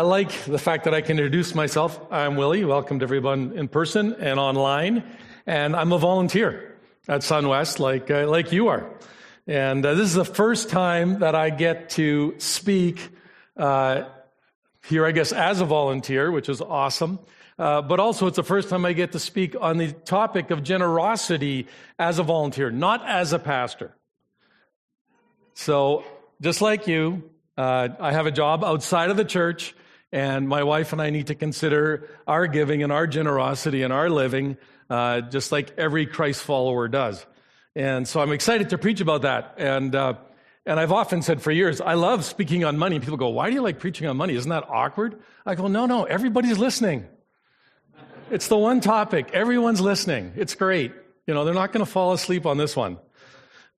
I like the fact that I can introduce myself. I'm Willie. Welcome to everyone in person and online. And I'm a volunteer at SunWest, like, uh, like you are. And uh, this is the first time that I get to speak uh, here, I guess, as a volunteer, which is awesome. Uh, but also, it's the first time I get to speak on the topic of generosity as a volunteer, not as a pastor. So, just like you, uh, I have a job outside of the church, and my wife and I need to consider our giving and our generosity and our living, uh, just like every Christ follower does. And so I'm excited to preach about that. And, uh, and I've often said for years, I love speaking on money. People go, Why do you like preaching on money? Isn't that awkward? I go, No, no, everybody's listening. It's the one topic. Everyone's listening. It's great. You know, they're not going to fall asleep on this one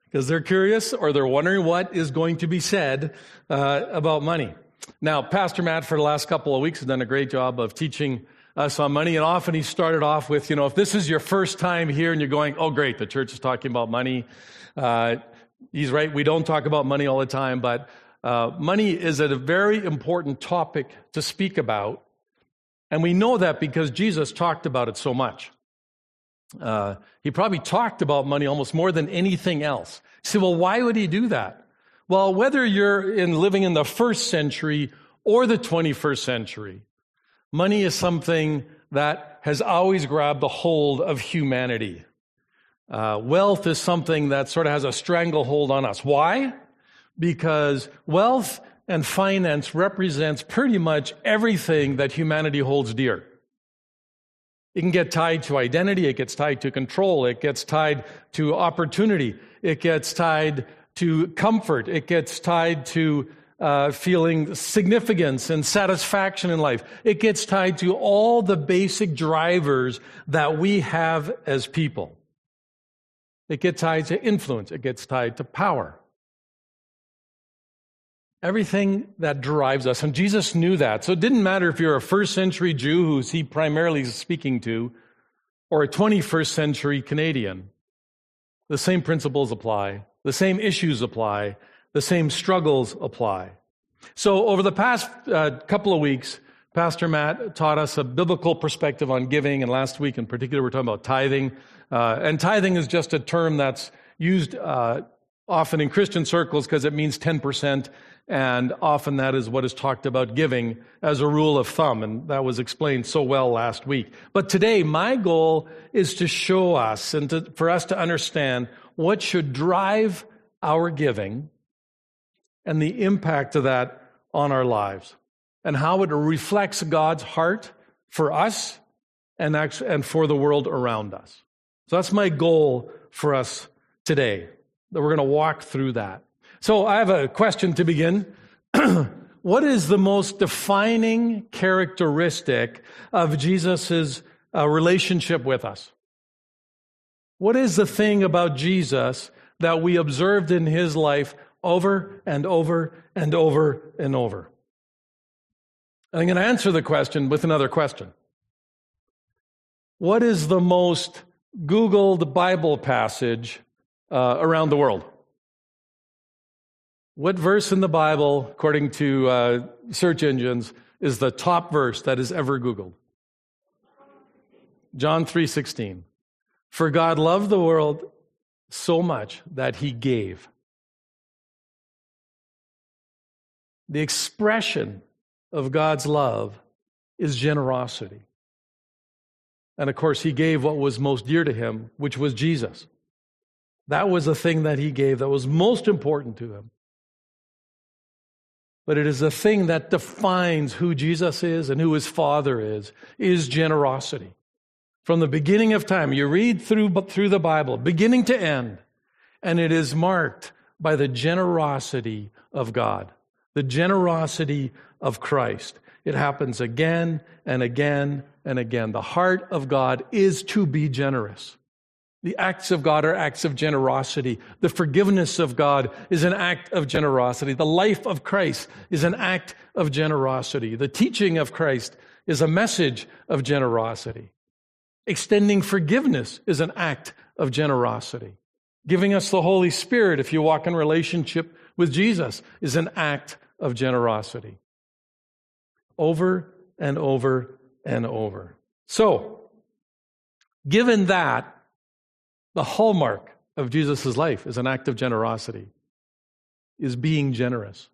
because they're curious or they're wondering what is going to be said uh, about money. Now, Pastor Matt, for the last couple of weeks, has done a great job of teaching us on money. And often he started off with, you know, if this is your first time here and you're going, oh, great, the church is talking about money. Uh, he's right. We don't talk about money all the time, but uh, money is a very important topic to speak about. And we know that because Jesus talked about it so much. Uh, he probably talked about money almost more than anything else. You say, well, why would he do that? Well, whether you're in living in the first century or the 21st century, money is something that has always grabbed the hold of humanity. Uh, wealth is something that sort of has a stranglehold on us. Why? Because wealth and finance represents pretty much everything that humanity holds dear. It can get tied to identity, it gets tied to control, it gets tied to opportunity, it gets tied to comfort, it gets tied to uh, feeling significance and satisfaction in life. It gets tied to all the basic drivers that we have as people. It gets tied to influence, it gets tied to power. Everything that drives us. And Jesus knew that. So it didn't matter if you're a first century Jew who's he primarily is speaking to, or a 21st century Canadian. The same principles apply. The same issues apply. The same struggles apply. So over the past uh, couple of weeks, Pastor Matt taught us a biblical perspective on giving, and last week in particular, we're talking about tithing. Uh, and tithing is just a term that's used uh, often in Christian circles because it means 10%, and often that is what is talked about giving as a rule of thumb, and that was explained so well last week. But today, my goal is to show us and to, for us to understand what should drive our giving and the impact of that on our lives, and how it reflects God's heart for us and, and for the world around us. So that's my goal for us today that we're going to walk through that. So I have a question to begin. what is the most defining characteristic of Jesus' uh, relationship with us? What is the thing about Jesus that we observed in his life over and over and over and over? I'm going to answer the question with another question. What is the most Googled Bible passage uh, around the world. What verse in the Bible, according to uh, search engines, is the top verse that is ever Googled? John 3:16. For God loved the world so much that he gave. The expression of God's love is generosity. And of course, he gave what was most dear to him, which was Jesus. That was the thing that he gave that was most important to him. But it is the thing that defines who Jesus is and who his Father is, is generosity. From the beginning of time, you read through, through the Bible, beginning to end, and it is marked by the generosity of God, the generosity of Christ. It happens again and again and again. The heart of God is to be generous. The acts of God are acts of generosity. The forgiveness of God is an act of generosity. The life of Christ is an act of generosity. The teaching of Christ is a message of generosity. Extending forgiveness is an act of generosity. Giving us the Holy Spirit, if you walk in relationship with Jesus, is an act of generosity. over and over and over. So, given that, the hallmark of Jesus' life is an act of generosity, is being generous.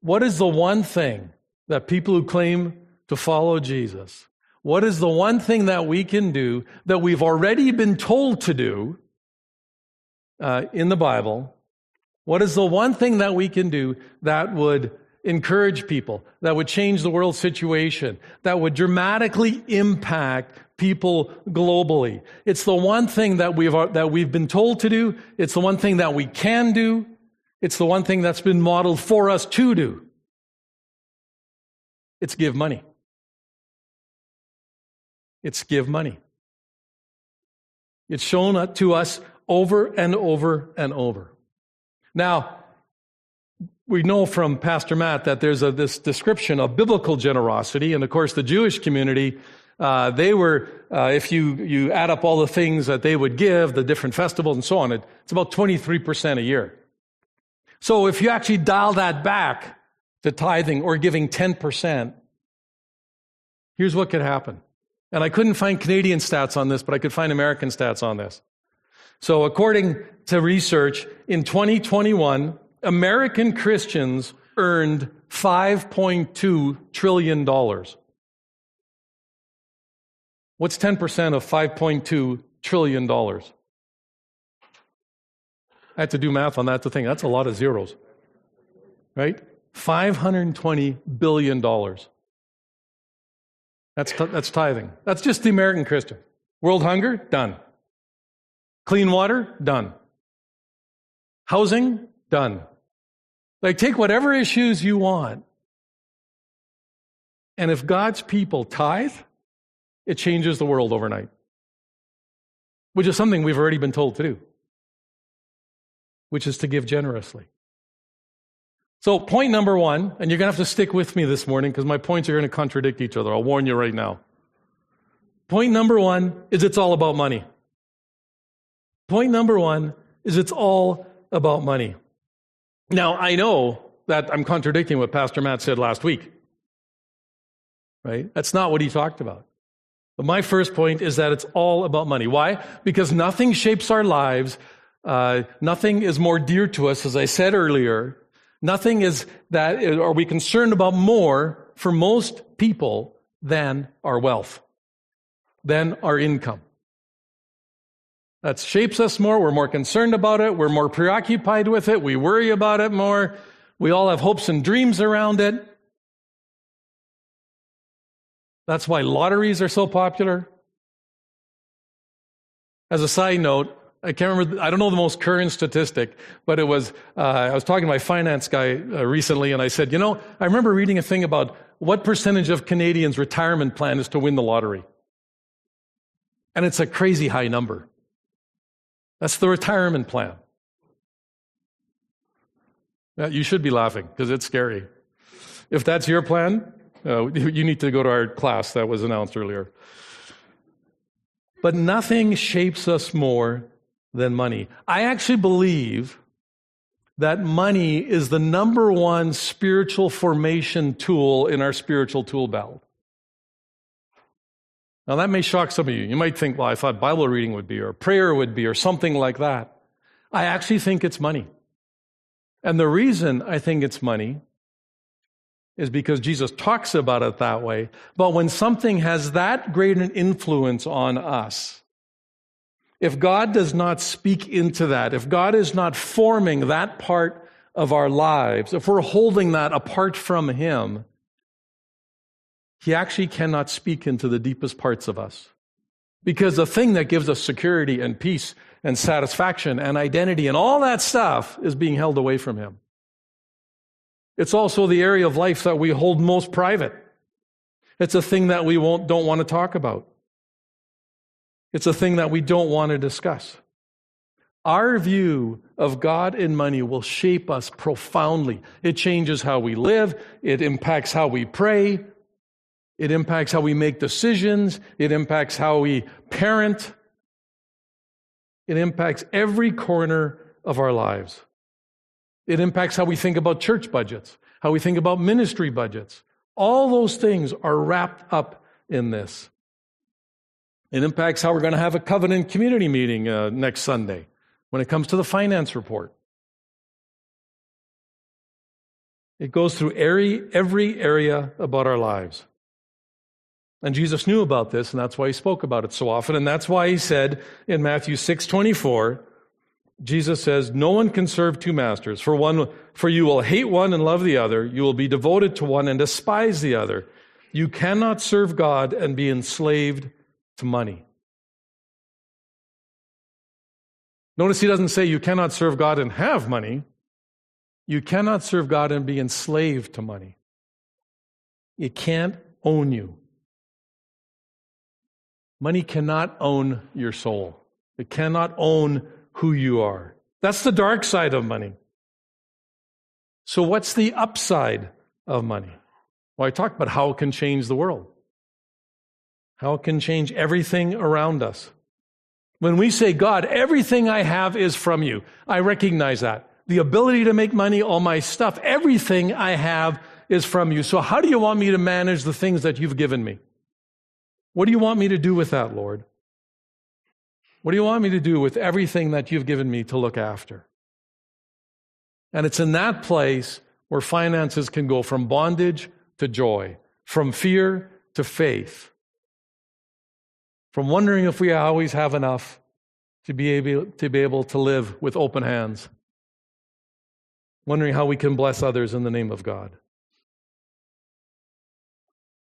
What is the one thing that people who claim to follow Jesus, what is the one thing that we can do that we've already been told to do uh, in the Bible? What is the one thing that we can do that would encourage people, that would change the world situation, that would dramatically impact people globally? It's the one thing that we've, that we've been told to do. It's the one thing that we can do. It's the one thing that's been modeled for us to do. It's give money. It's give money. It's shown to us over and over and over. Now, we know from Pastor Matt that there's a, this description of biblical generosity, and of course, the Jewish community, uh, they were, uh, if you, you add up all the things that they would give, the different festivals and so on, it's about 23% a year. So if you actually dial that back to tithing or giving 10%, here's what could happen. And I couldn't find Canadian stats on this, but I could find American stats on this. So according to research, in 2021, American Christians earned $5.2 trillion. What's 10% of $5.2 trillion? I had to do math on that to think that's a lot of zeros. Right? $520 billion. That's, that's tithing. That's just the American Christian. World hunger, done. Clean water, done. Housing, done. Like, take whatever issues you want. And if God's people tithe, it changes the world overnight, which is something we've already been told to do, which is to give generously. So, point number one, and you're going to have to stick with me this morning because my points are going to contradict each other. I'll warn you right now. Point number one is it's all about money. Point number one is it's all about money. Now, I know that I'm contradicting what Pastor Matt said last week. Right? That's not what he talked about. But my first point is that it's all about money. Why? Because nothing shapes our lives. Uh, nothing is more dear to us, as I said earlier, Nothing is that are we concerned about more for most people than our wealth, than our income. That shapes us more. We're more concerned about it. We're more preoccupied with it. We worry about it more. We all have hopes and dreams around it. That's why lotteries are so popular. As a side note, I can't remember, I don't know the most current statistic, but it was, uh, I was talking to my finance guy uh, recently and I said, you know, I remember reading a thing about what percentage of Canadians' retirement plan is to win the lottery. And it's a crazy high number. That's the retirement plan. You should be laughing because it's scary. If that's your plan, uh, you need to go to our class that was announced earlier. But nothing shapes us more than money. I actually believe that money is the number one spiritual formation tool in our spiritual tool belt. Now, that may shock some of you. You might think, well, I thought Bible reading would be, or prayer would be, or something like that. I actually think it's money. And the reason I think it's money is because Jesus talks about it that way. But when something has that great an influence on us, if God does not speak into that, if God is not forming that part of our lives, if we're holding that apart from Him, He actually cannot speak into the deepest parts of us. Because the thing that gives us security and peace and satisfaction and identity and all that stuff is being held away from Him. It's also the area of life that we hold most private. It's a thing that we won't, don't want to talk about. It's a thing that we don't want to discuss. Our view of God and money will shape us profoundly. It changes how we live, it impacts how we pray, it impacts how we make decisions, it impacts how we parent, it impacts every corner of our lives. It impacts how we think about church budgets, how we think about ministry budgets, All those things are wrapped up in this. It impacts how we're going to have a covenant community meeting uh, next Sunday when it comes to the finance report. It goes through every, every area about our lives. And Jesus knew about this, and that's why he spoke about it so often. And that's why he said in Matthew 6 24, Jesus says, No one can serve two masters. For one, for you will hate one and love the other. You will be devoted to one and despise the other. You cannot serve God and be enslaved to money. Notice he doesn't say you cannot serve God and have money. You cannot serve God and be enslaved to money. It can't own you. Money cannot own your soul. It cannot own who you are. That's the dark side of money. So, what's the upside of money? Well, I talked about how it can change the world, how it can change everything around us. When we say, God, everything I have is from you, I recognize that. The ability to make money, all my stuff, everything I have is from you. So, how do you want me to manage the things that you've given me? What do you want me to do with that, Lord? What do you want me to do with everything that you've given me to look after? And it's in that place where finances can go from bondage to joy, from fear to faith, from wondering if we always have enough to be able to, be able to live with open hands, wondering how we can bless others in the name of God.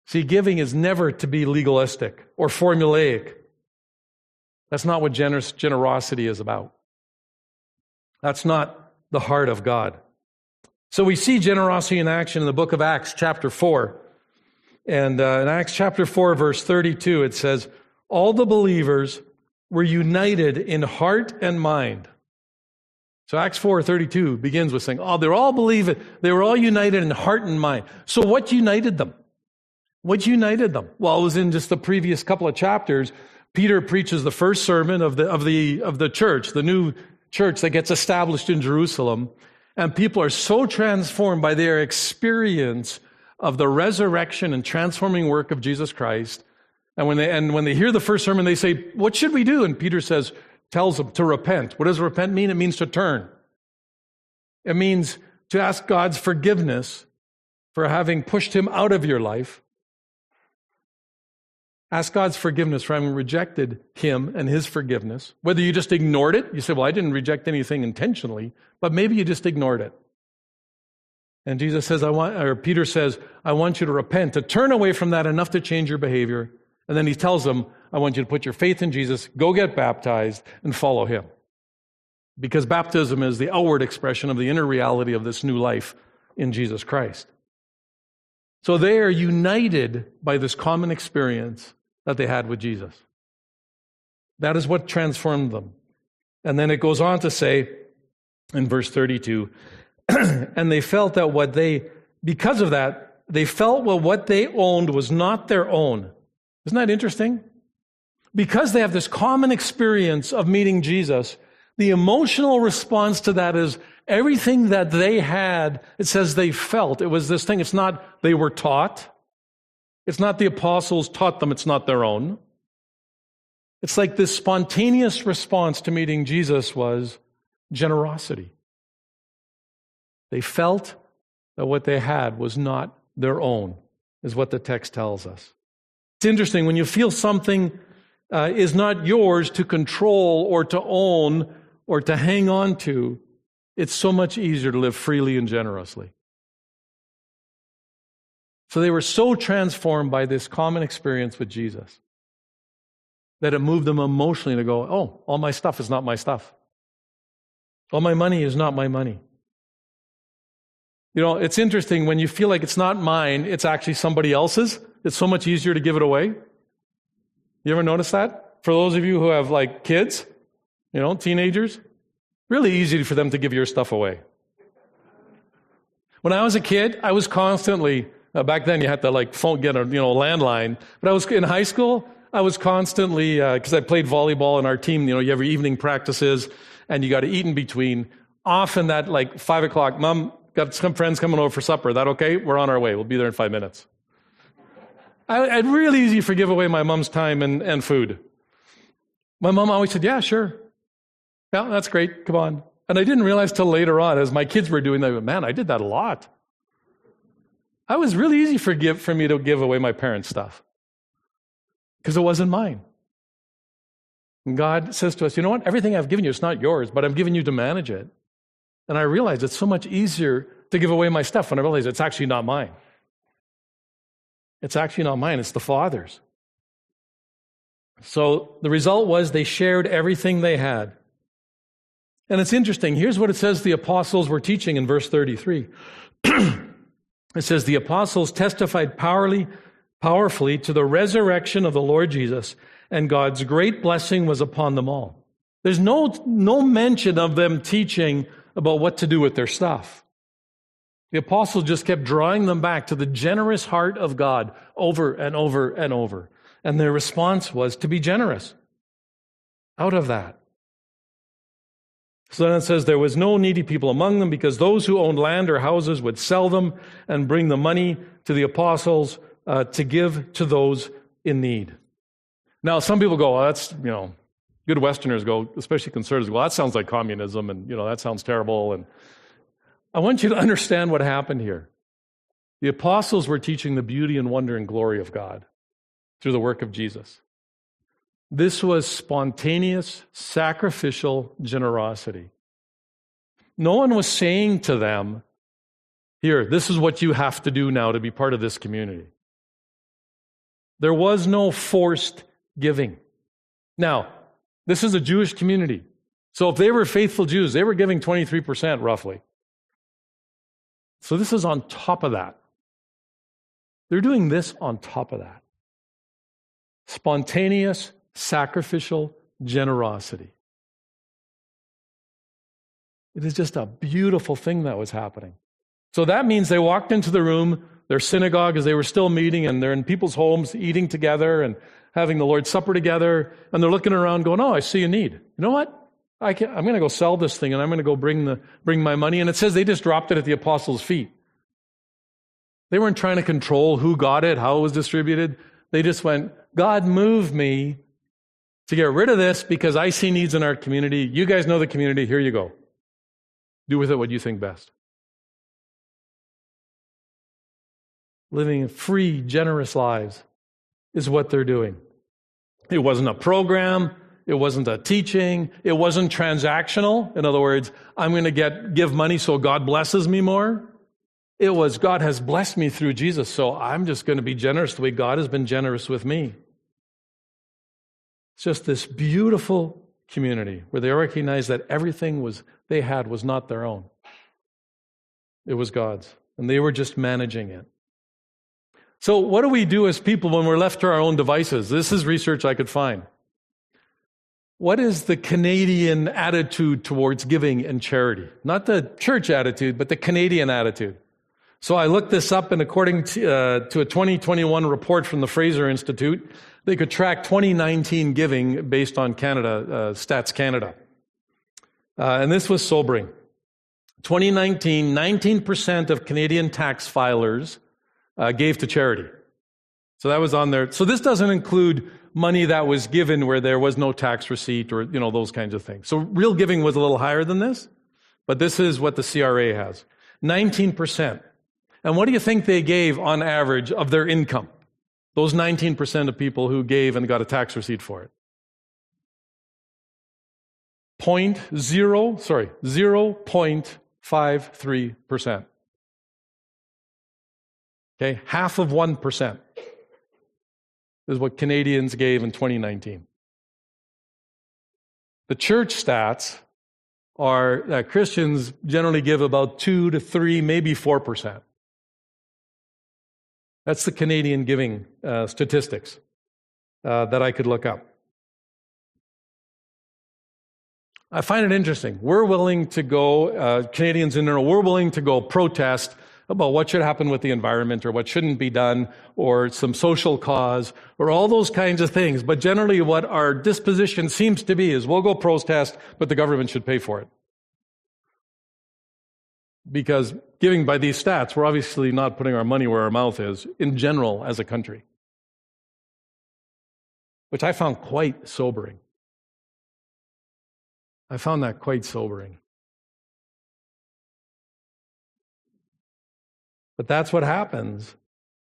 See, giving is never to be legalistic or formulaic. That's not what generous, generosity is about. That's not the heart of God. So we see generosity in action in the book of Acts, chapter 4. And uh, in Acts chapter 4, verse 32, it says, All the believers were united in heart and mind. So Acts 4:32 begins with saying, "Oh, they're all believing. They were all united in heart and mind." So what united them? What united them? Well, it was in just the previous couple of chapters Peter preaches the first sermon of the, of the, of the church, the new church that gets established in Jerusalem. And people are so transformed by their experience of the resurrection and transforming work of Jesus Christ. And when they, and when they hear the first sermon, they say, What should we do? And Peter says, tells them to repent. What does repent mean? It means to turn. It means to ask God's forgiveness for having pushed him out of your life Ask God's forgiveness for having rejected Him and His forgiveness. Whether you just ignored it, you say, Well, I didn't reject anything intentionally, but maybe you just ignored it. And Jesus says, I want, or Peter says, I want you to repent, to turn away from that enough to change your behavior. And then he tells them, I want you to put your faith in Jesus, go get baptized, and follow Him. Because baptism is the outward expression of the inner reality of this new life in Jesus Christ. So they are united by this common experience that they had with Jesus. That is what transformed them. And then it goes on to say in verse 32 and they felt that what they, because of that, they felt well, what they owned was not their own. Isn't that interesting? Because they have this common experience of meeting Jesus, the emotional response to that is everything that they had, it says they felt. It was this thing. It's not they were taught. It's not the apostles taught them, it's not their own. It's like this spontaneous response to meeting Jesus was generosity. They felt that what they had was not their own, is what the text tells us. It's interesting when you feel something uh, is not yours to control or to own or to hang on to, it's so much easier to live freely and generously. So they were so transformed by this common experience with Jesus that it moved them emotionally to go, oh, all my stuff is not my stuff. All my money is not my money. You know, it's interesting when you feel like it's not mine, it's actually somebody else's. It's so much easier to give it away. You ever notice that? For those of you who have like kids, you know, teenagers, really easy for them to give your stuff away. When I was a kid, I was constantly uh, back then, you had to like phone, get a you know landline. But I was in high school. I was constantly because uh, I played volleyball and our team. You know, you have your evening practices, and you got to eat in between. Often that like five o'clock, mom got some friends coming over for supper. That okay? We're on our way. We'll be there in five minutes. I, I'd really easy forgive away my mom's time and, and food. My mom always said, Yeah, sure. Yeah, that's great. Come on. And I didn't realize till later on, as my kids were doing that, man, I did that a lot. I was really easy for, give, for me to give away my parents' stuff because it wasn't mine. And God says to us, you know what? Everything I've given you, it's not yours, but I've given you to manage it. And I realized it's so much easier to give away my stuff when I realize it's actually not mine. It's actually not mine, it's the Father's. So the result was they shared everything they had. And it's interesting. Here's what it says the apostles were teaching in verse 33. it says, The apostles testified powerfully, powerfully to the resurrection of the Lord Jesus, and God's great blessing was upon them all. There's no, no mention of them teaching about what to do with their stuff. The apostles just kept drawing them back to the generous heart of God over and over and over. And their response was to be generous out of that. So then it says, There was no needy people among them because those who owned land or houses would sell them and bring the money to the apostles uh, to give to those in need. Now, some people go, well, that's, you know, good Westerners go, especially conservatives, well, that sounds like communism and, you know, that sounds terrible. And I want you to understand what happened here. The apostles were teaching the beauty and wonder and glory of God through the work of Jesus. This was spontaneous, sacrificial generosity. No one was saying to them, Here, this is what you have to do now to be part of this community. There was no forced giving. Now, this is a Jewish community. So if they were faithful Jews, they were giving 23% roughly. So this is on top of that. They're doing this on top of that. Spontaneous, sacrificial generosity. It is just a beautiful thing that was happening. So that means they walked into the room, their synagogue, as they were still meeting, and they're in people's homes eating together and having the Lord's Supper together, and they're looking around going, Oh, I see a need. You know what? I am going to go sell this thing and I'm going to go bring, the, bring my money. And it says they just dropped it at the apostles' feet. They weren't trying to control who got it, how it was distributed. They just went, God, move me to get rid of this because I see needs in our community. You guys know the community. Here you go. Do with it what you think best. Living free, generous lives is what they're doing. It wasn't a program. It wasn't a teaching. It wasn't transactional. In other words, I'm going to get, give money so God blesses me more. It was God has blessed me through Jesus, so I'm just going to be generous the way God has been generous with me. It's just this beautiful community where they recognized that everything was they had was not their own. It was God's, and they were just managing it. So, what do we do as people when we're left to our own devices? This is research I could find. What is the Canadian attitude towards giving and charity? Not the church attitude, but the Canadian attitude. So I looked this up, and according to, uh, to, a 2021 report from the Fraser Institute, they could track 2019 giving based on Canada, uh, Stats Canada. Uh, and this was sobering. 2019, 19% of Canadian tax filers uh, gave to charity. So that was on there. So this doesn't include money that was given where there was no tax receipt or, you know, those kinds of things. So real giving was a little higher than this, but this is what the CRA has. 19%. And what do you think they gave on average of their income? Those 19% of people who gave and got a tax receipt for it. Point zero, sorry, 0.53%. Okay, half of 1% is what Canadians gave in 2019. The church stats are that Christians generally give about 2 to 3, maybe 4%. That's the Canadian giving uh, statistics uh, that I could look up. I find it interesting. We're willing to go, uh, Canadians in general, we're willing to go protest about what should happen with the environment or what shouldn't be done or some social cause or all those kinds of things. But generally, what our disposition seems to be is we'll go protest, but the government should pay for it. Because giving by these stats, we're obviously not putting our money where our mouth is in general as a country. which I found quite sobering. I found that quite sobering. But that's what happens,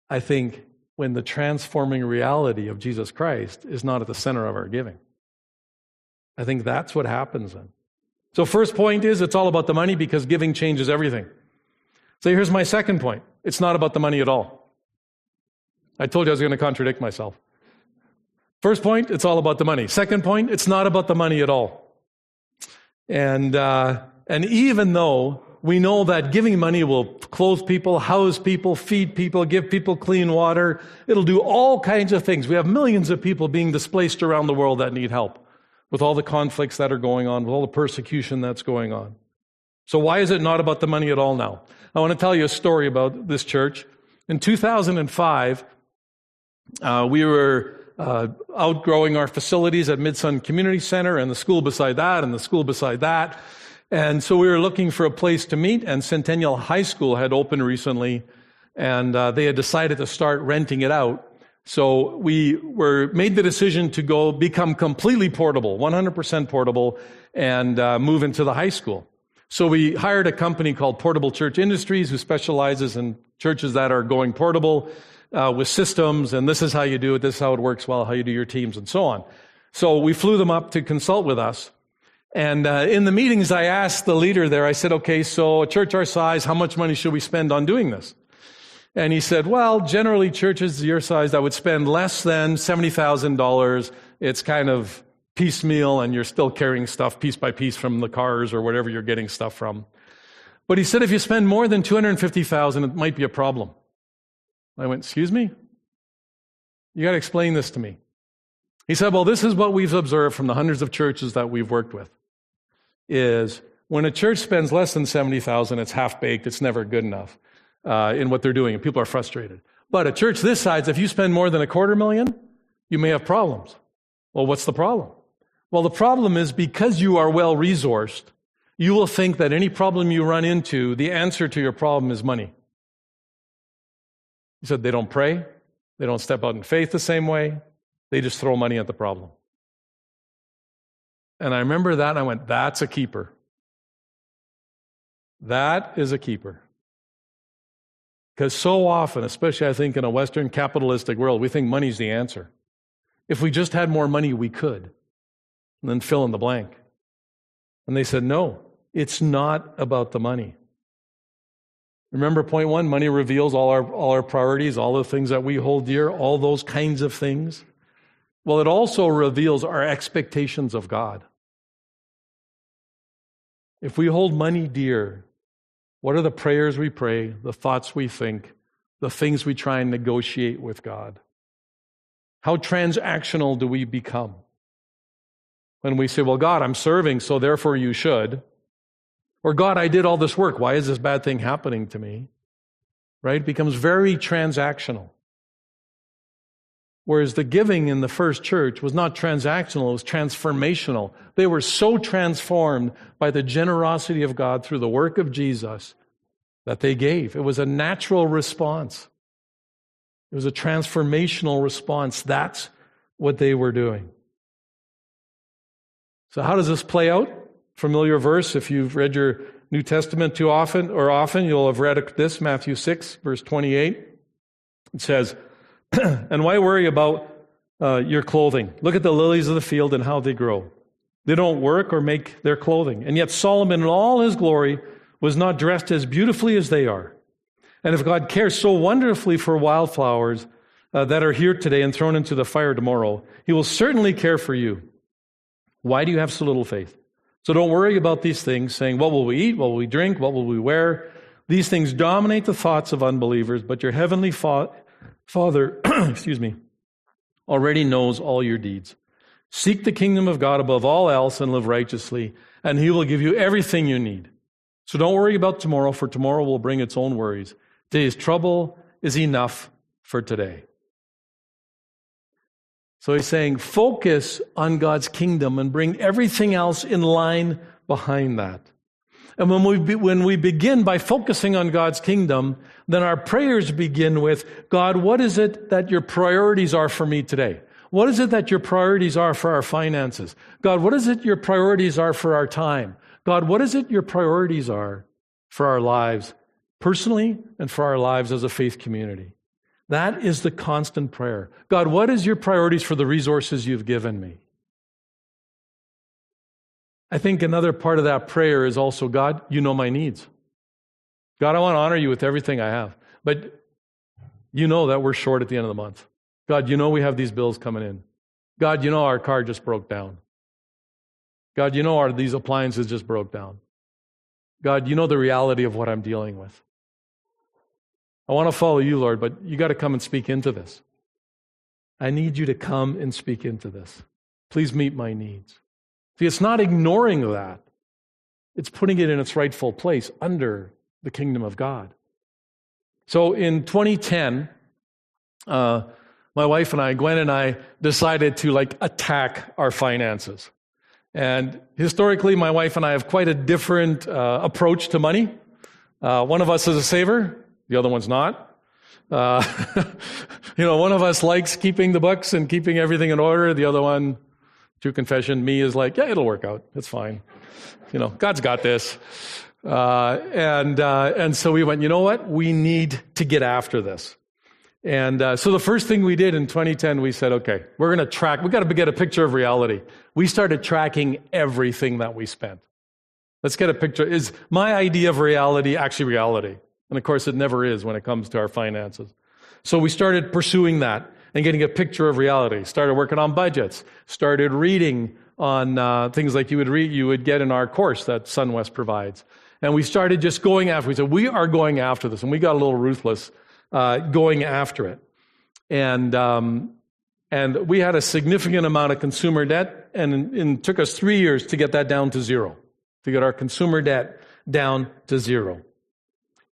I think, when the transforming reality of Jesus Christ is not at the center of our giving. I think that's what happens then. So, first point is it's all about the money because giving changes everything. So, here's my second point it's not about the money at all. I told you I was going to contradict myself. First point, it's all about the money. Second point, it's not about the money at all. And, uh, and even though we know that giving money will clothe people, house people, feed people, give people clean water. It'll do all kinds of things. We have millions of people being displaced around the world that need help with all the conflicts that are going on, with all the persecution that's going on. So why is it not about the money at all now? I want to tell you a story about this church. In 2005, uh, we were uh, outgrowing our facilities at Midsun Community Center and the school beside that and the school beside that. And so we were looking for a place to meet, and Centennial High School had opened recently, and uh, they had decided to start renting it out. So we were made the decision to go become completely portable, 100% portable, and uh, move into the high school. So we hired a company called Portable Church Industries, who specializes in churches that are going portable uh, with systems, and this is how you do it, this is how it works well, how you do your teams, and so on. So we flew them up to consult with us. And uh, in the meetings, I asked the leader there, I said, okay, so a church our size, how much money should we spend on doing this? And he said, well, generally churches your size, I would spend less than $70,000. It's kind of piecemeal and you're still carrying stuff piece by piece from the cars or whatever you're getting stuff from. But he said, if you spend more than 250,000, it might be a problem. I went, excuse me? You got to explain this to me. He said, well, this is what we've observed from the hundreds of churches that we've worked with is when a church spends less than 70,000, it's half baked, it's never good enough uh, in what they're doing, and people are frustrated. But a church this size, if you spend more than a quarter million, you may have problems. Well, what's the problem? Well, the problem is because you are well resourced, you will think that any problem you run into, the answer to your problem is money. He said they don't pray, they don't step out in faith the same way, they just throw money at the problem. And I remember that and I went, that's a keeper. That is a keeper. Because so often, especially I think in a Western capitalistic world, we think money's the answer. If we just had more money, we could. And then fill in the blank. And they said, no, it's not about the money. Remember point one money reveals all our, all our priorities, all the things that we hold dear, all those kinds of things. Well, it also reveals our expectations of God. If we hold money dear, what are the prayers we pray, the thoughts we think, the things we try and negotiate with God? How transactional do we become? When we say, Well, God, I'm serving, so therefore you should. Or, God, I did all this work. Why is this bad thing happening to me? Right? It becomes very transactional. Whereas the giving in the first church was not transactional, it was transformational. They were so transformed by the generosity of God through the work of Jesus that they gave. It was a natural response, it was a transformational response. That's what they were doing. So, how does this play out? Familiar verse. If you've read your New Testament too often or often, you'll have read this Matthew 6, verse 28. It says, and why worry about uh, your clothing? Look at the lilies of the field and how they grow. They don't work or make their clothing. And yet Solomon in all his glory was not dressed as beautifully as they are. And if God cares so wonderfully for wildflowers uh, that are here today and thrown into the fire tomorrow, he will certainly care for you. Why do you have so little faith? So don't worry about these things, saying, What will we eat? What will we drink? What will we wear? These things dominate the thoughts of unbelievers, but your heavenly fa- Father, excuse me, already knows all your deeds. Seek the kingdom of God above all else and live righteously, and he will give you everything you need. So don't worry about tomorrow, for tomorrow will bring its own worries. Today's trouble is enough for today. So he's saying, focus on God's kingdom and bring everything else in line behind that. And when we, be, when we begin by focusing on God's kingdom, then our prayers begin with, God, what is it that your priorities are for me today? what is it that your priorities are for our finances? God, what is it your priorities are for our time? God, what is it your priorities are for our lives, personally and for our lives as a faith community? That is the constant prayer. God, what is your priorities for the resources you've given me? I think another part of that prayer is also God, you know my needs. God, I want to honor you with everything I have. But you know that we're short at the end of the month. God, you know we have these bills coming in. God, you know our car just broke down. God, you know our, these appliances just broke down. God, you know the reality of what I'm dealing with. I want to follow you, Lord, but you got to come and speak into this. I need you to come and speak into this. Please meet my needs. See, it's not ignoring that, it's putting it in its rightful place under the kingdom of God. So in 2010, uh, my wife and I, Gwen and I, decided to like attack our finances. And historically, my wife and I have quite a different uh, approach to money. Uh, one of us is a saver, the other one's not. Uh, you know, one of us likes keeping the books and keeping everything in order. The other one, true confession, me is like, yeah, it'll work out. It's fine. You know, God's got this. Uh, and uh, and so we went. You know what? We need to get after this. And uh, so the first thing we did in 2010, we said, okay, we're going to track. We got to get a picture of reality. We started tracking everything that we spent. Let's get a picture. Is my idea of reality actually reality? And of course, it never is when it comes to our finances. So we started pursuing that and getting a picture of reality. Started working on budgets. Started reading on uh, things like you would read, you would get in our course that SunWest provides. And we started just going after. We said we are going after this, and we got a little ruthless uh, going after it. And um, and we had a significant amount of consumer debt, and it took us three years to get that down to zero, to get our consumer debt down to zero.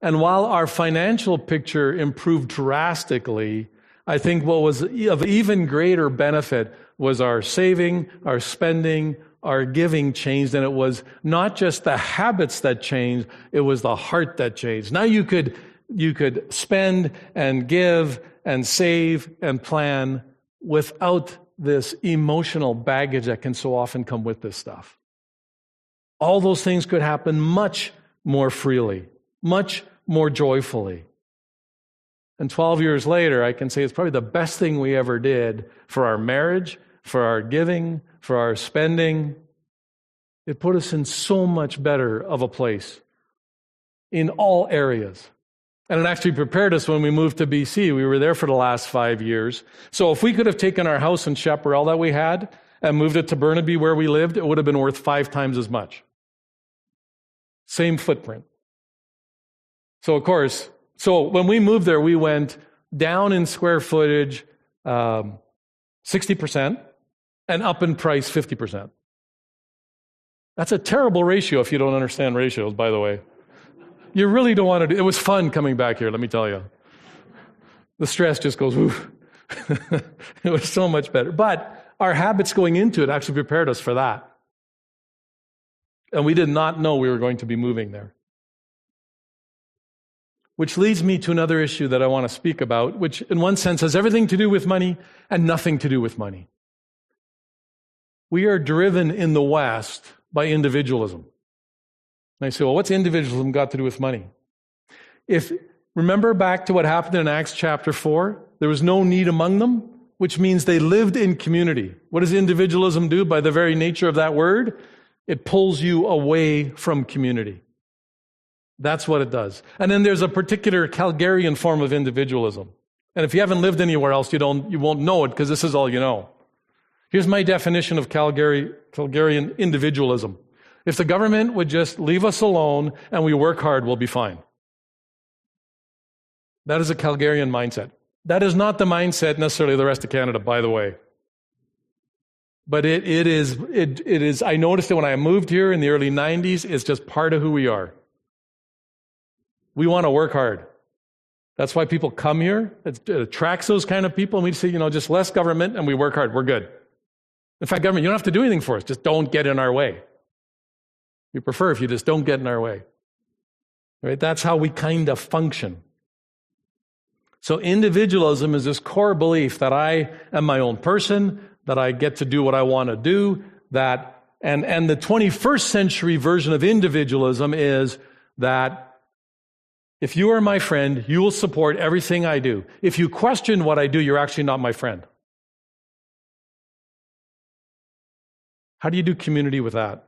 And while our financial picture improved drastically, I think what was of even greater benefit was our saving, our spending, our giving changed. And it was not just the habits that changed, it was the heart that changed. Now you could, you could spend and give and save and plan without this emotional baggage that can so often come with this stuff. All those things could happen much more freely, much more joyfully. And 12 years later, I can say it's probably the best thing we ever did for our marriage, for our giving, for our spending. It put us in so much better of a place in all areas. And it actually prepared us when we moved to BC. We were there for the last five years. So if we could have taken our house in Chaparral that we had and moved it to Burnaby where we lived, it would have been worth five times as much. Same footprint. So, of course, so when we moved there, we went down in square footage um, 60% and up in price 50%. That's a terrible ratio if you don't understand ratios, by the way. You really don't want to do it. was fun coming back here, let me tell you. The stress just goes, oof. it was so much better. But our habits going into it actually prepared us for that. And we did not know we were going to be moving there. Which leads me to another issue that I want to speak about, which in one sense has everything to do with money and nothing to do with money. We are driven in the West by individualism. And I say, well, what's individualism got to do with money? If remember back to what happened in Acts chapter 4, there was no need among them, which means they lived in community. What does individualism do by the very nature of that word? It pulls you away from community. That's what it does. And then there's a particular Calgarian form of individualism. And if you haven't lived anywhere else, you, don't, you won't know it because this is all you know. Here's my definition of Calgary, Calgarian individualism. If the government would just leave us alone and we work hard, we'll be fine. That is a Calgarian mindset. That is not the mindset necessarily of the rest of Canada, by the way. But it, it, is, it, it is, I noticed it when I moved here in the early 90s, it's just part of who we are. We want to work hard. That's why people come here. It, attracts those kind of people. And we say, you know, just less government and we work hard. We're good. In fact, government, you don't have to do anything for us. Just don't get in our way. We prefer if you just don't get in our way. Right? That's how we kind of function. So individualism is this core belief that I am my own person, that I get to do what I want to do, that, and, and the 21st century version of individualism is that if you are my friend, you will support everything I do. If you question what I do, you're actually not my friend. How do you do community with that?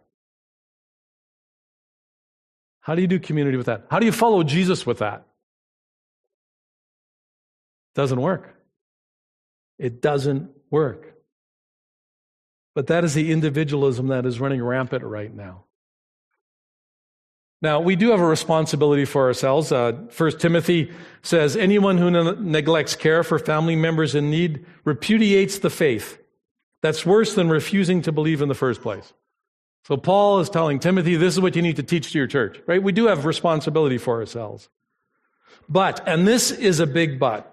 How do you do community with that? How do you follow Jesus with that? Doesn't work. It doesn't work. But that is the individualism that is running rampant right now. Now, we do have a responsibility for ourselves. Uh, First Timothy says, anyone who ne- neglects care for family members in need repudiates the faith. That's worse than refusing to believe in the first place. So Paul is telling Timothy, this is what you need to teach to your church, right? We do have responsibility for ourselves. But, and this is a big but,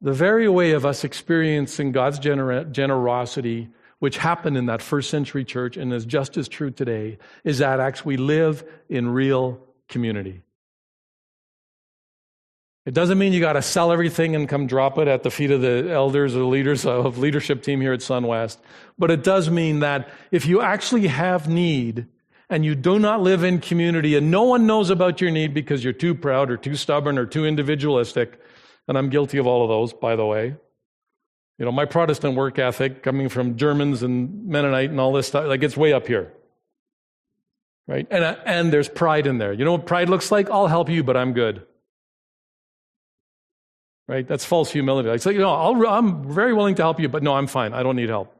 the very way of us experiencing God's gener- generosity, which happened in that first century church and is just as true today, is that actually we live in real community. It doesn't mean you got to sell everything and come drop it at the feet of the elders or leaders of leadership team here at SunWest. But it does mean that if you actually have need and you do not live in community and no one knows about your need because you're too proud or too stubborn or too individualistic, and I'm guilty of all of those, by the way. You know, my Protestant work ethic coming from Germans and Mennonite and all this stuff, like it's way up here. Right? And, uh, and there's pride in there. You know what pride looks like? I'll help you, but I'm good. Right? That's false humility. Like, you know, I'll, I'm very willing to help you, but no, I'm fine. I don't need help.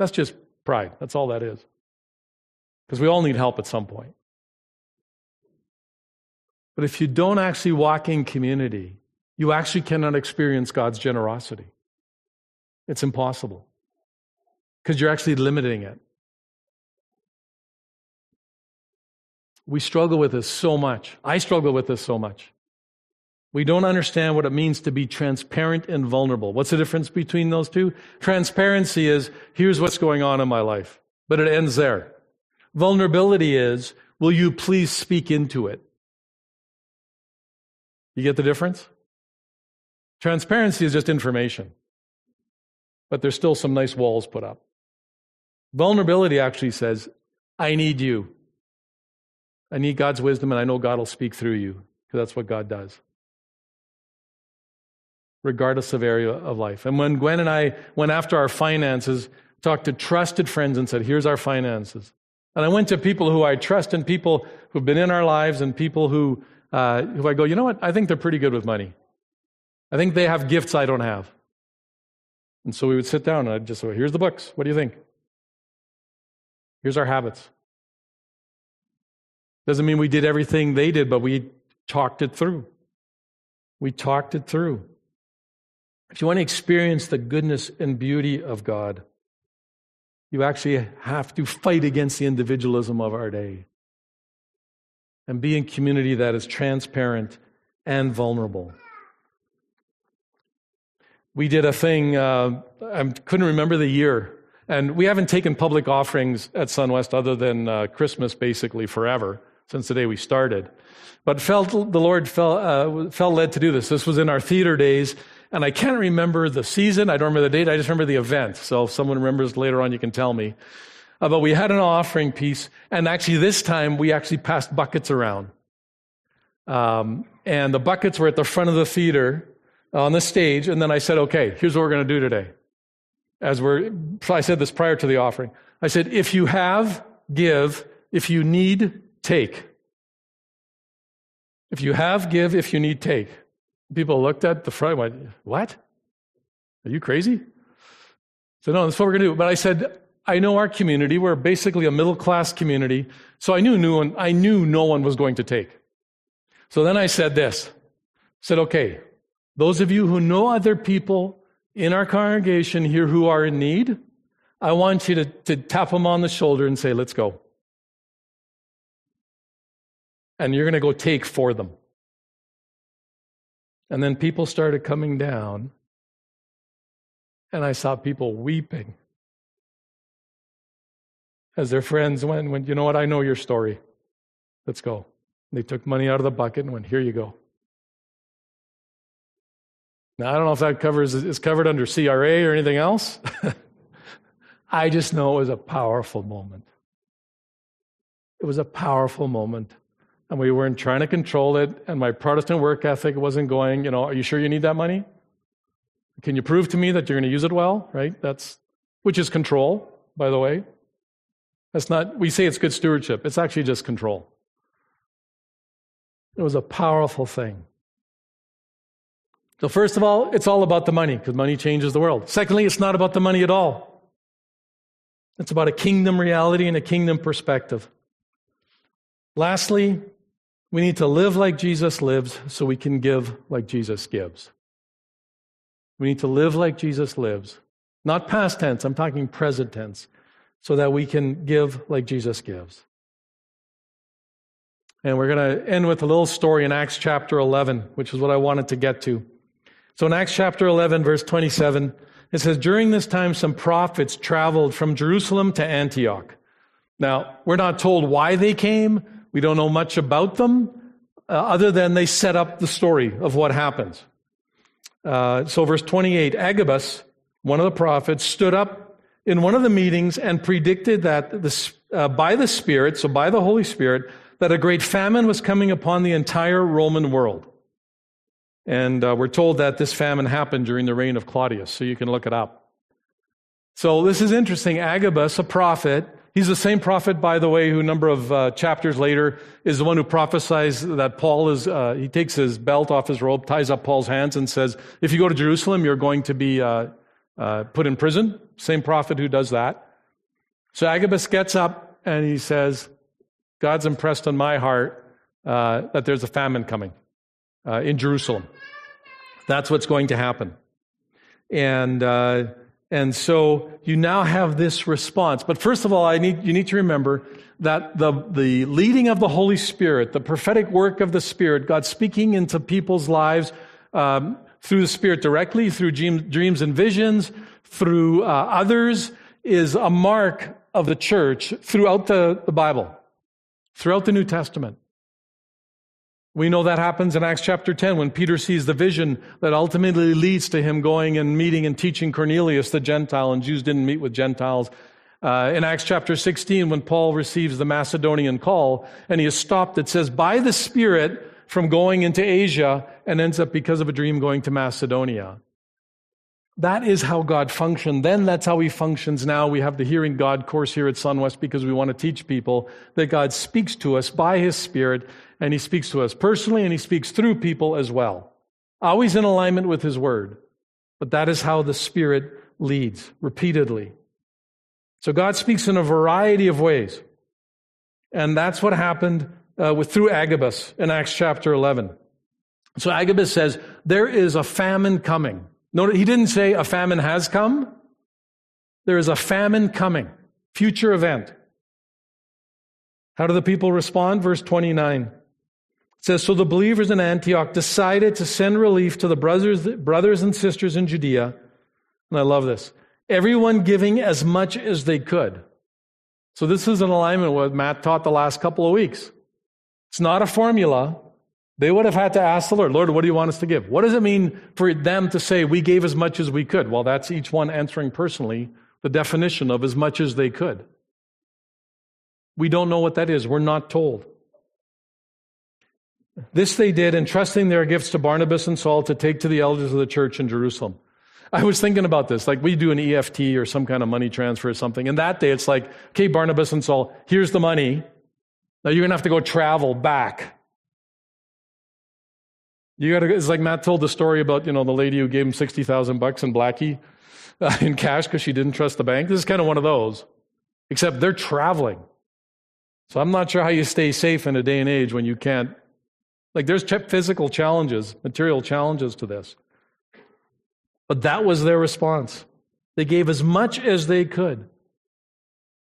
That's just pride. That's all that is. Because we all need help at some point. But if you don't actually walk in community, you actually cannot experience God's generosity. It's impossible because you're actually limiting it. We struggle with this so much. I struggle with this so much. We don't understand what it means to be transparent and vulnerable. What's the difference between those two? Transparency is here's what's going on in my life, but it ends there. Vulnerability is will you please speak into it? You get the difference? Transparency is just information, but there's still some nice walls put up. Vulnerability actually says, I need you. I need God's wisdom, and I know God will speak through you, because that's what God does, regardless of area of life. And when Gwen and I went after our finances, talked to trusted friends and said, Here's our finances. And I went to people who I trust and people who've been in our lives and people who, uh, who I go, you know what? I think they're pretty good with money. I think they have gifts I don't have. And so we would sit down and I'd just say, here's the books. What do you think? Here's our habits. Doesn't mean we did everything they did, but we talked it through. We talked it through. If you want to experience the goodness and beauty of God, you actually have to fight against the individualism of our day and be in community that is transparent and vulnerable we did a thing, uh, I couldn't remember the year, and we haven't taken public offerings at SunWest other than uh, Christmas basically forever since the day we started. But felt the Lord felt, uh, felt led to do this. This was in our theater days, and I can't remember the season. I don't remember the date. I just remember the event. So if someone remembers later on, you can tell me. Uh, but we had an offering piece, and actually this time we actually passed buckets around. Um, and the buckets were at the front of the theater, Uh, on the stage, and then I said, okay, here's what we're going to do today. As we're, I said this prior to the offering. I said, if you have, give. If you need, take. If you have, give. If you need, take. People looked at the front and went, what? Are you crazy? Said, no, that's what we're going to do. But I said, I know our community. We're basically a middle class community. So I knew no one, I knew no one was going to take. So then I said this. I said, okay, those of you who know other people in our congregation here who are in need, I want you to, to tap them on the shoulder and say, Let's go. And you're going to go take for them. And then people started coming down, and I saw people weeping as their friends went, went, You know what? I know your story. Let's go. They took money out of the bucket and went, Here you go. Now, I don't know if that covers is covered under CRA or anything else. I just know it was a powerful moment. It was a powerful moment. And we weren't trying to control it, and my Protestant work ethic wasn't going, you know, are you sure you need that money? Can you prove to me that you're going to use it well? Right? That's which is control, by the way. That's not we say it's good stewardship. It's actually just control. It was a powerful thing. So, first of all, it's all about the money because money changes the world. Secondly, it's not about the money at all. It's about a kingdom reality and a kingdom perspective. Lastly, we need to live like Jesus lives so we can give like Jesus gives. We need to live like Jesus lives. Not past tense, I'm talking present tense, so that we can give like Jesus gives. And we're going to end with a little story in Acts chapter 11, which is what I wanted to get to. So in Acts chapter 11, verse 27, it says, During this time, some prophets traveled from Jerusalem to Antioch. Now, we're not told why they came. We don't know much about them, uh, other than they set up the story of what happens. Uh, so, verse 28 Agabus, one of the prophets, stood up in one of the meetings and predicted that the, uh, by the Spirit, so by the Holy Spirit, that a great famine was coming upon the entire Roman world. And uh, we're told that this famine happened during the reign of Claudius, so you can look it up. So this is interesting. Agabus, a prophet, he's the same prophet, by the way, who a number of uh, chapters later is the one who prophesies that Paul is, uh, he takes his belt off his robe, ties up Paul's hands, and says, if you go to Jerusalem, you're going to be uh, uh, put in prison. Same prophet who does that. So Agabus gets up and he says, God's impressed on my heart uh, that there's a famine coming uh, in Jerusalem. That's what's going to happen. And, uh, and so you now have this response. But first of all, I need, you need to remember that the, the leading of the Holy Spirit, the prophetic work of the Spirit, God speaking into people's lives um, through the Spirit directly, through dreams and visions, through uh, others, is a mark of the church throughout the, the Bible throughout the New Testament. We know that happens in Acts chapter 10 when Peter sees the vision that ultimately leads to him going and meeting and teaching Cornelius the Gentile, and Jews didn't meet with Gentiles. Uh, in Acts chapter 16, when Paul receives the Macedonian call and he is stopped, it says, by the Spirit from going into Asia and ends up because of a dream going to Macedonia. That is how God functioned. Then that's how He functions now. We have the Hearing God course here at Sunwest because we want to teach people that God speaks to us by His Spirit, and He speaks to us personally, and He speaks through people as well. Always in alignment with His Word. But that is how the Spirit leads repeatedly. So God speaks in a variety of ways. And that's what happened uh, with through Agabus in Acts chapter 11. So Agabus says, There is a famine coming. Note, he didn't say a famine has come. There is a famine coming, future event. How do the people respond? Verse 29. Says, So the believers in Antioch decided to send relief to the brothers, brothers and sisters in Judea. And I love this. Everyone giving as much as they could. So this is in alignment with what Matt taught the last couple of weeks. It's not a formula. They would have had to ask the Lord, Lord, what do you want us to give? What does it mean for them to say, we gave as much as we could? Well, that's each one answering personally the definition of as much as they could. We don't know what that is. We're not told. This they did, entrusting their gifts to Barnabas and Saul to take to the elders of the church in Jerusalem. I was thinking about this. Like we do an EFT or some kind of money transfer or something. And that day it's like, okay, Barnabas and Saul, here's the money. Now you're going to have to go travel back you got to. It's like Matt told the story about you know the lady who gave him sixty thousand bucks in Blackie uh, in cash because she didn't trust the bank. This is kind of one of those, except they're traveling. So I'm not sure how you stay safe in a day and age when you can't. Like there's physical challenges, material challenges to this. But that was their response. They gave as much as they could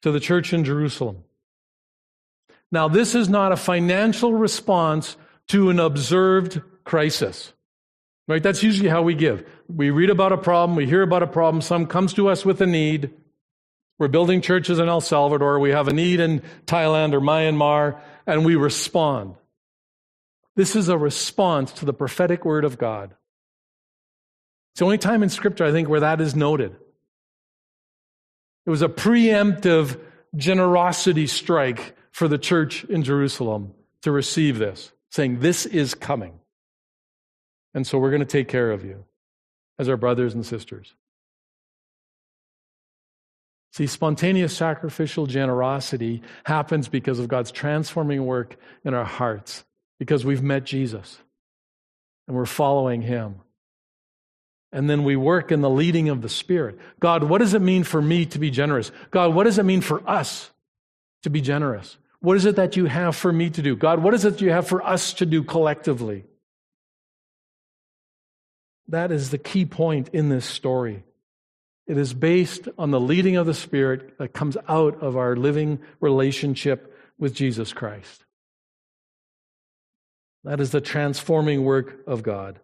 to the church in Jerusalem. Now, this is not a financial response to an observed crisis. Right? That's usually how we give. We read about a problem, we hear about a problem, some comes to us with a need. We're building churches in El Salvador, we have a need in Thailand or Myanmar, and we respond. This is a response to the prophetic word of God. It's the only time in Scripture, I think, where that is noted. It was a preemptive generosity strike for the church in Jerusalem to receive this, saying, This is coming. And so we're going to take care of you as our brothers and sisters. See, spontaneous sacrificial generosity happens because of God's transforming work in our hearts, because we've met Jesus and we're following Him. And then we work in the leading of the Spirit. God, what does it mean for me to be generous? God, what does it mean for us to be generous? What is it that you have for me to do? God, what is it you have for us to do collectively? That is the key point in this story. It is based on the leading of the Spirit that comes out of our living relationship with Jesus Christ. That is the transforming work of God.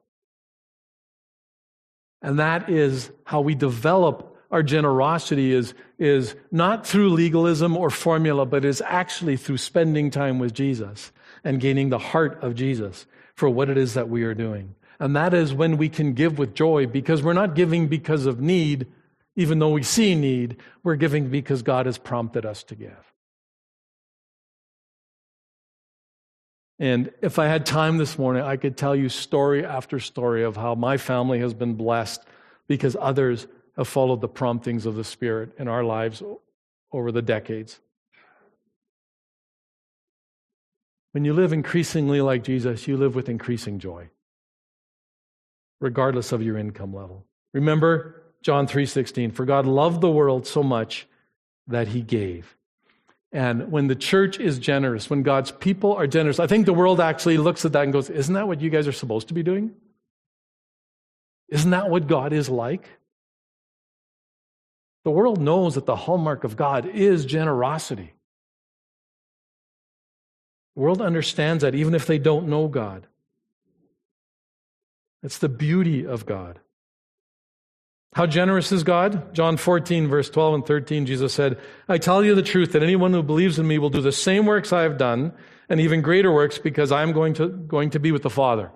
And that is how we develop our generosity is, is not through legalism or formula, but is actually through spending time with Jesus and gaining the heart of Jesus for what it is that we are doing. And that is when we can give with joy because we're not giving because of need, even though we see need. We're giving because God has prompted us to give. And if I had time this morning, I could tell you story after story of how my family has been blessed because others have followed the promptings of the Spirit in our lives over the decades. When you live increasingly like Jesus, you live with increasing joy, regardless of your income level. Remember John 3:16, for God loved the world so much that he gave. And when the church is generous, when God's people are generous, I think the world actually looks at that and goes, Isn't that what you guys are supposed to be doing? Isn't that what God is like? The world knows that the hallmark of God is generosity. The world understands that even if they don't know God. It's the beauty of God. How generous is God? John 14, verse 12 and 13, Jesus said, I tell you the truth that anyone who believes in me will do the same works I have done and even greater works because I am going to, going to be with the Father.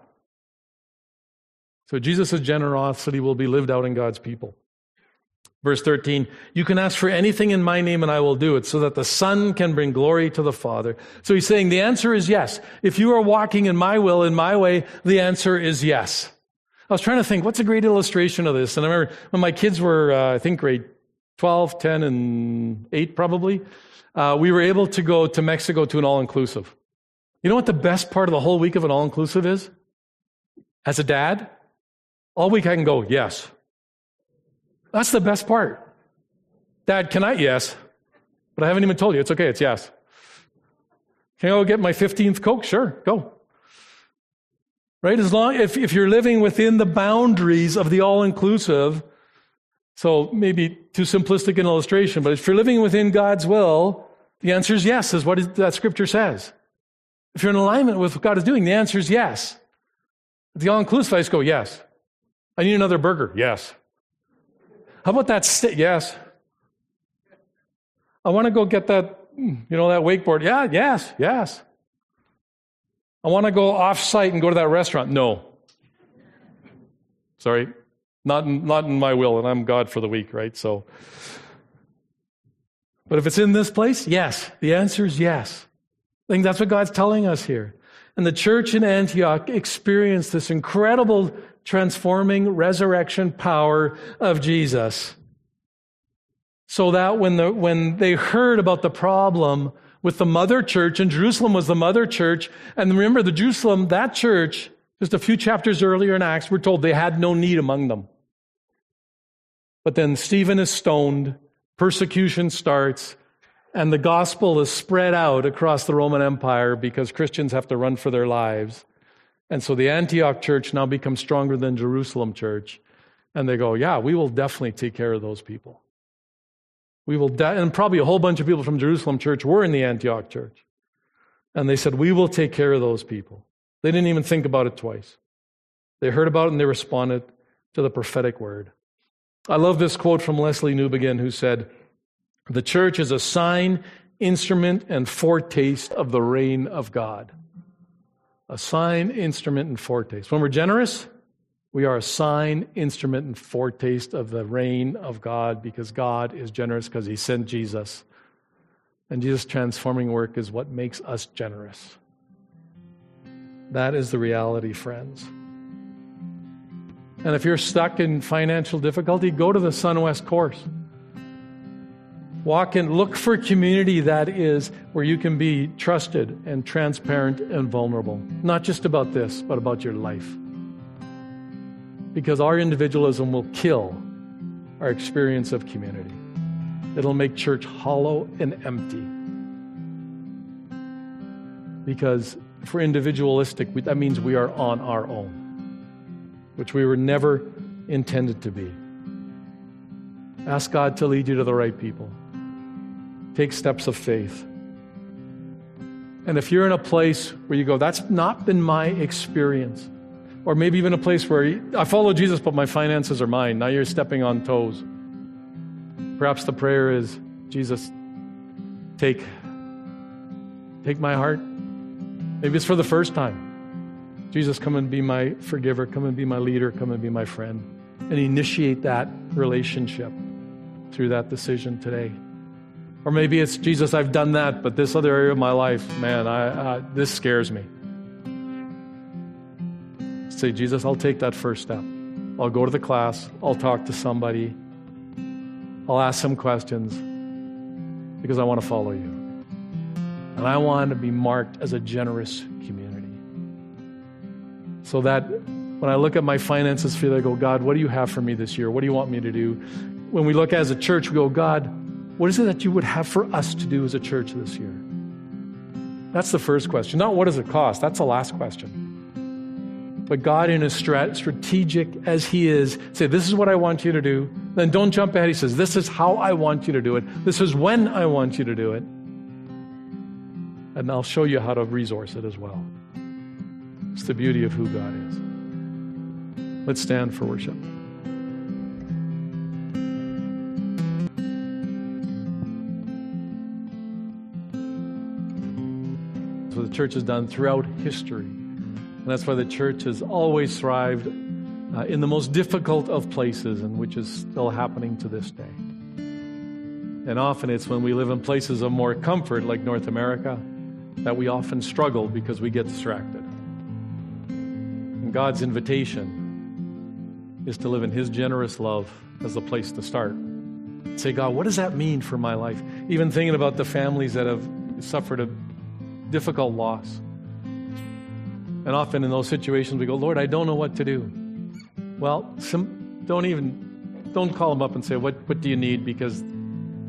So Jesus' generosity will be lived out in God's people. Verse 13, you can ask for anything in my name and I will do it so that the Son can bring glory to the Father. So he's saying the answer is yes. If you are walking in my will, in my way, the answer is yes. I was trying to think, what's a great illustration of this? And I remember when my kids were, uh, I think, grade 12, 10, and 8 probably, uh, we were able to go to Mexico to an all inclusive. You know what the best part of the whole week of an all inclusive is? As a dad, all week I can go, yes. That's the best part. Dad, can I? Yes. But I haven't even told you. It's okay. It's yes. Can I go get my 15th Coke? Sure, go. Right? As long if, if you're living within the boundaries of the all-inclusive, so maybe too simplistic an illustration, but if you're living within God's will, the answer is yes, is what that scripture says. If you're in alignment with what God is doing, the answer is yes. The all-inclusive, I just go, yes. I need another burger. Yes. How about that? Yes. I want to go get that, you know, that wakeboard. Yeah, yes, yes. I want to go off site and go to that restaurant. No. Sorry. Not in, not in my will, and I'm God for the week, right? So, but if it's in this place, yes. The answer is yes. I think that's what God's telling us here. And the church in Antioch experienced this incredible transforming resurrection power of Jesus. So that when, the, when they heard about the problem with the mother church, and Jerusalem was the mother church. And remember, the Jerusalem, that church, just a few chapters earlier in Acts, we're told they had no need among them. But then Stephen is stoned, persecution starts, and the gospel is spread out across the Roman Empire because Christians have to run for their lives. And so the Antioch church now becomes stronger than Jerusalem church. And they go, yeah, we will definitely take care of those people. We will, and probably a whole bunch of people from Jerusalem church were in the Antioch church. And they said, We will take care of those people. They didn't even think about it twice. They heard about it and they responded to the prophetic word. I love this quote from Lesslie Newbigin, who said, The church is a sign, instrument, and foretaste of the reign of God. A sign, instrument, and foretaste. When we're generous, We are a sign, instrument, and foretaste of the reign of God because God is generous because He sent Jesus. And Jesus' transforming work is what makes us generous. That is the reality, friends. And if you're stuck in financial difficulty, go to the SunWest course. Walk and look for community that is where you can be trusted and transparent and vulnerable. Not just about this, but about your life. Because our individualism will kill our experience of community. It'll make church hollow and empty. Because if we're individualistic, that means we are on our own, which we were never intended to be. Ask God to lead you to the right people. Take steps of faith. And if you're in a place where you go, that's not been my experience, or maybe even a place where I follow Jesus, but my finances are mine, now you're stepping on toes. Perhaps the prayer is, Jesus, take, take my heart. Maybe it's for the first time. Jesus, come and be my forgiver, come and be my leader, come and be my friend. And initiate that relationship through that decision today. Or maybe it's, Jesus, I've done that, but this other area of my life, man, I, uh, this scares me. Say, Jesus, I'll take that first step. I'll go to the class, I'll talk to somebody, I'll ask some questions because I want to follow you. And I want to be marked as a generous community. So that when I look at my finances, feel I go, oh, God, what do you have for me this year? What do you want me to do? When we look as a church, we go, God, what is it that you would have for us to do as a church this year? That's the first question. Not what does it cost? That's the last question. But God, in as strategic as He is, say, This is what I want you to do. Then don't jump ahead. He says, This is how I want you to do it. This is when I want you to do it. And I'll show you how to resource it as well. It's the beauty of who God is. Let's stand for worship. So the church has done throughout history. And that's why the church has always thrived uh, in the most difficult of places, and which is still happening to this day. And often it's when we live in places of more comfort, like North America, that we often struggle because we get distracted. And God's invitation is to live in His generous love as the place to start. Say, God, what does that mean for my life? Even thinking about the families that have suffered a difficult loss. And often in those situations, we go, Lord, I don't know what to do. Well, some, don't even, don't call them up and say, what, what do you need? Because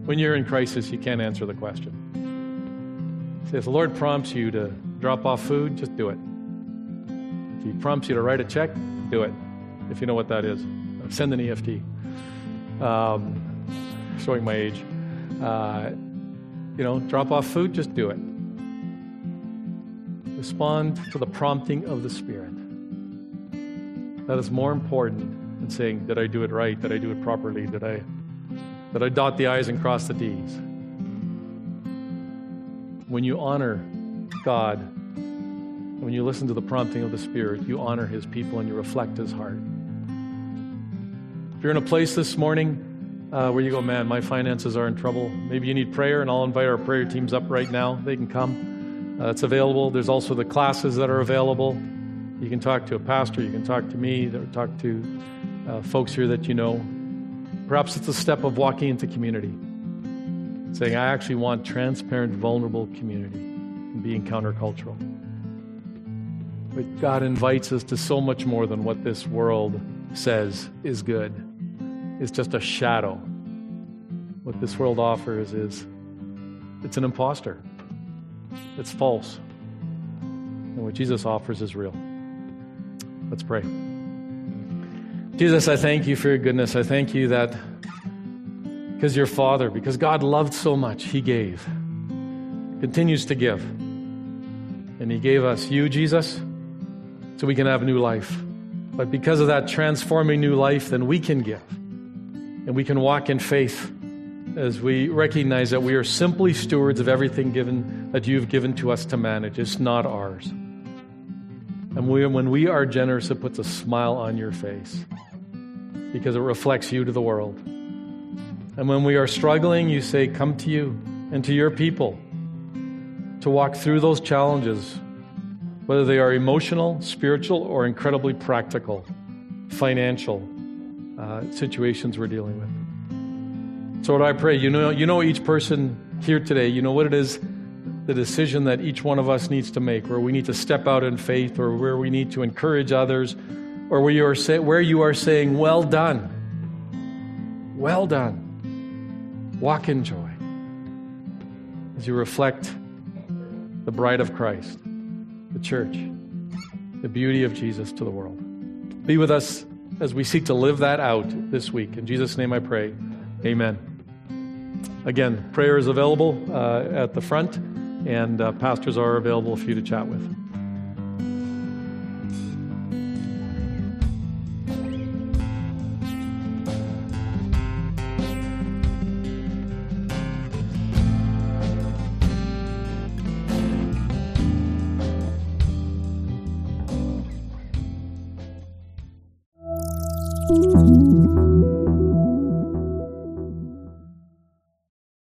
when you're in crisis, you can't answer the question. Say, if the Lord prompts you to drop off food, just do it. If He prompts you to write a check, do it. If you know what that is, send an EFT. Um, showing my age. Uh, you know, drop off food, just do it. Respond to the prompting of the Spirit. That is more important than saying, Did I do it right? Did I do it properly? Did I, did I dot the I's and cross the D's? When you honor God, when you listen to the prompting of the Spirit, you honor His people and you reflect His heart. If you're in a place this morning uh, where you go, man, my finances are in trouble, maybe you need prayer, and I'll invite our prayer teams up right now. They can come. Uh, it's available. There's also the classes that are available. You can talk to a pastor, you can talk to me, or talk to uh, folks here that you know. Perhaps it's a step of walking into community, saying, I actually want transparent, vulnerable community and being countercultural. But God invites us to so much more than what this world says is good. It's just a shadow. What this world offers is it's an impostor. It's false. And what Jesus offers is real. Let's pray. Jesus, I thank you for your goodness. I thank you that because your Father, because God loved so much, He gave, continues to give. And He gave us you, Jesus, so we can have new life. But because of that transforming new life, then we can give. And we can walk in faith as we recognize that we are simply stewards of everything given that you've given to us to manage. It's not ours. And we, when we are generous, it puts a smile on your face because it reflects you to the world. And when we are struggling, you say, Come to you and to your people to walk through those challenges, whether they are emotional, spiritual, or incredibly practical, financial uh, situations we're dealing with. So, what I pray, you know, you know each person here today, you know what it is the decision that each one of us needs to make, where we need to step out in faith, or where we need to encourage others, or where you are, say, where you are saying, Well done. Well done. Walk in joy as you reflect the bride of Christ, the church, the beauty of Jesus to the world. Be with us as we seek to live that out this week. In Jesus' name I pray. Amen. Again, prayer is available uh, at the front and uh, pastors are available for you to chat with.